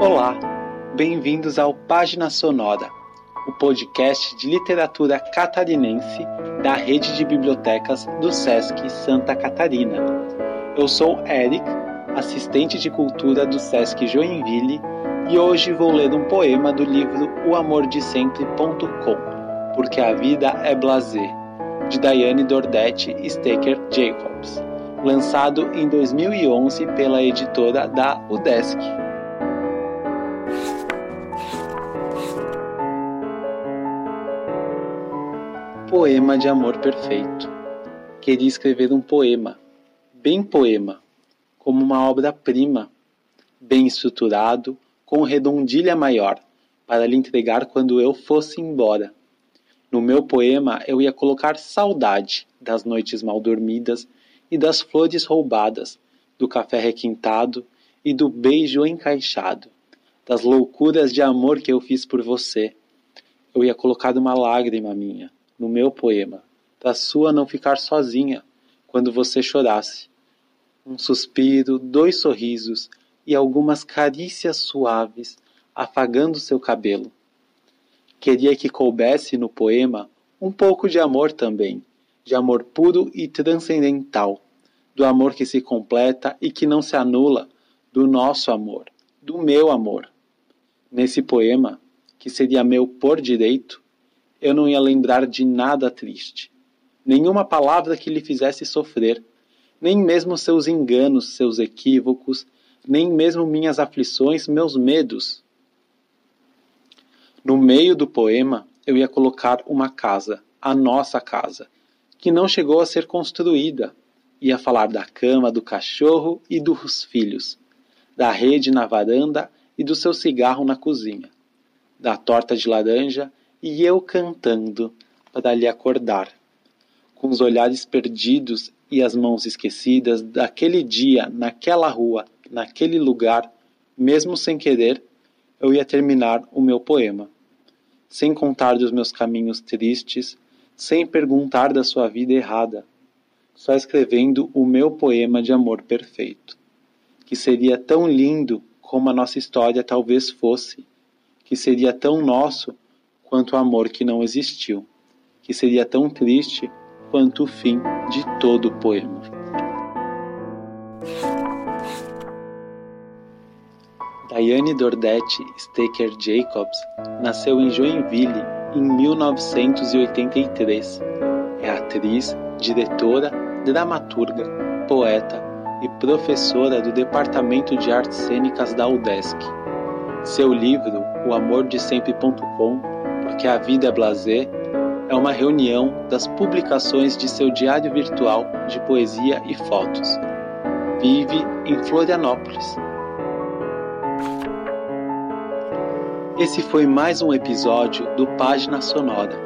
Olá, bem-vindos ao Página Sonora, o podcast de literatura catarinense da rede de bibliotecas do SESC Santa Catarina. Eu sou Eric, assistente de cultura do SESC Joinville, e hoje vou ler um poema do livro O Amor de Sempre.com, porque a vida é blazer, de Diane Dordetti Staker Jacobs, lançado em 2011 pela editora da UDESC. Poema de amor perfeito. Queria escrever um poema, bem poema, como uma obra-prima, bem estruturado, com redondilha maior, para lhe entregar quando eu fosse embora. No meu poema eu ia colocar saudade das noites mal dormidas e das flores roubadas, do café requintado e do beijo encaixado, das loucuras de amor que eu fiz por você. Eu ia colocar uma lágrima minha no meu poema, da sua não ficar sozinha quando você chorasse. Um suspiro, dois sorrisos e algumas carícias suaves afagando seu cabelo. Queria que coubesse no poema um pouco de amor também, de amor puro e transcendental, do amor que se completa e que não se anula, do nosso amor, do meu amor. Nesse poema, que seria meu por direito, eu não ia lembrar de nada triste, nenhuma palavra que lhe fizesse sofrer, nem mesmo seus enganos, seus equívocos, nem mesmo minhas aflições, meus medos. No meio do poema, eu ia colocar uma casa, a nossa casa, que não chegou a ser construída. Ia falar da cama, do cachorro e dos filhos, da rede na varanda e do seu cigarro na cozinha, da torta de laranja e eu cantando para lhe acordar. Com os olhares perdidos e as mãos esquecidas daquele dia, naquela rua, naquele lugar, mesmo sem querer, eu ia terminar o meu poema. Sem contar dos meus caminhos tristes, sem perguntar da sua vida errada, só escrevendo o meu poema de amor perfeito, que seria tão lindo como a nossa história talvez fosse, que seria tão nosso quanto o amor que não existiu, que seria tão triste quanto o fim de todo o poema. Diane Dordetti Staker Jacobs nasceu em Joinville em 1983. É atriz, diretora, dramaturga, poeta e professora do Departamento de Artes Cênicas da UDESC. Seu livro, O Amor de Sempre.com, porque a vida é blazer, é uma reunião das publicações de seu diário virtual de poesia e fotos. Vive em Florianópolis. Esse foi mais um episódio do Página Sonora,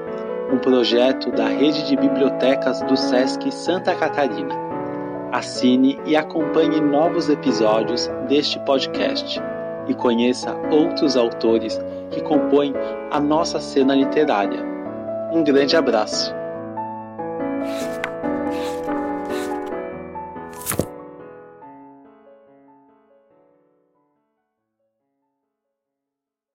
um projeto da rede de bibliotecas do SESC Santa Catarina. Assine e acompanhe novos episódios deste podcast e conheça outros autores que compõem a nossa cena literária. Um grande abraço!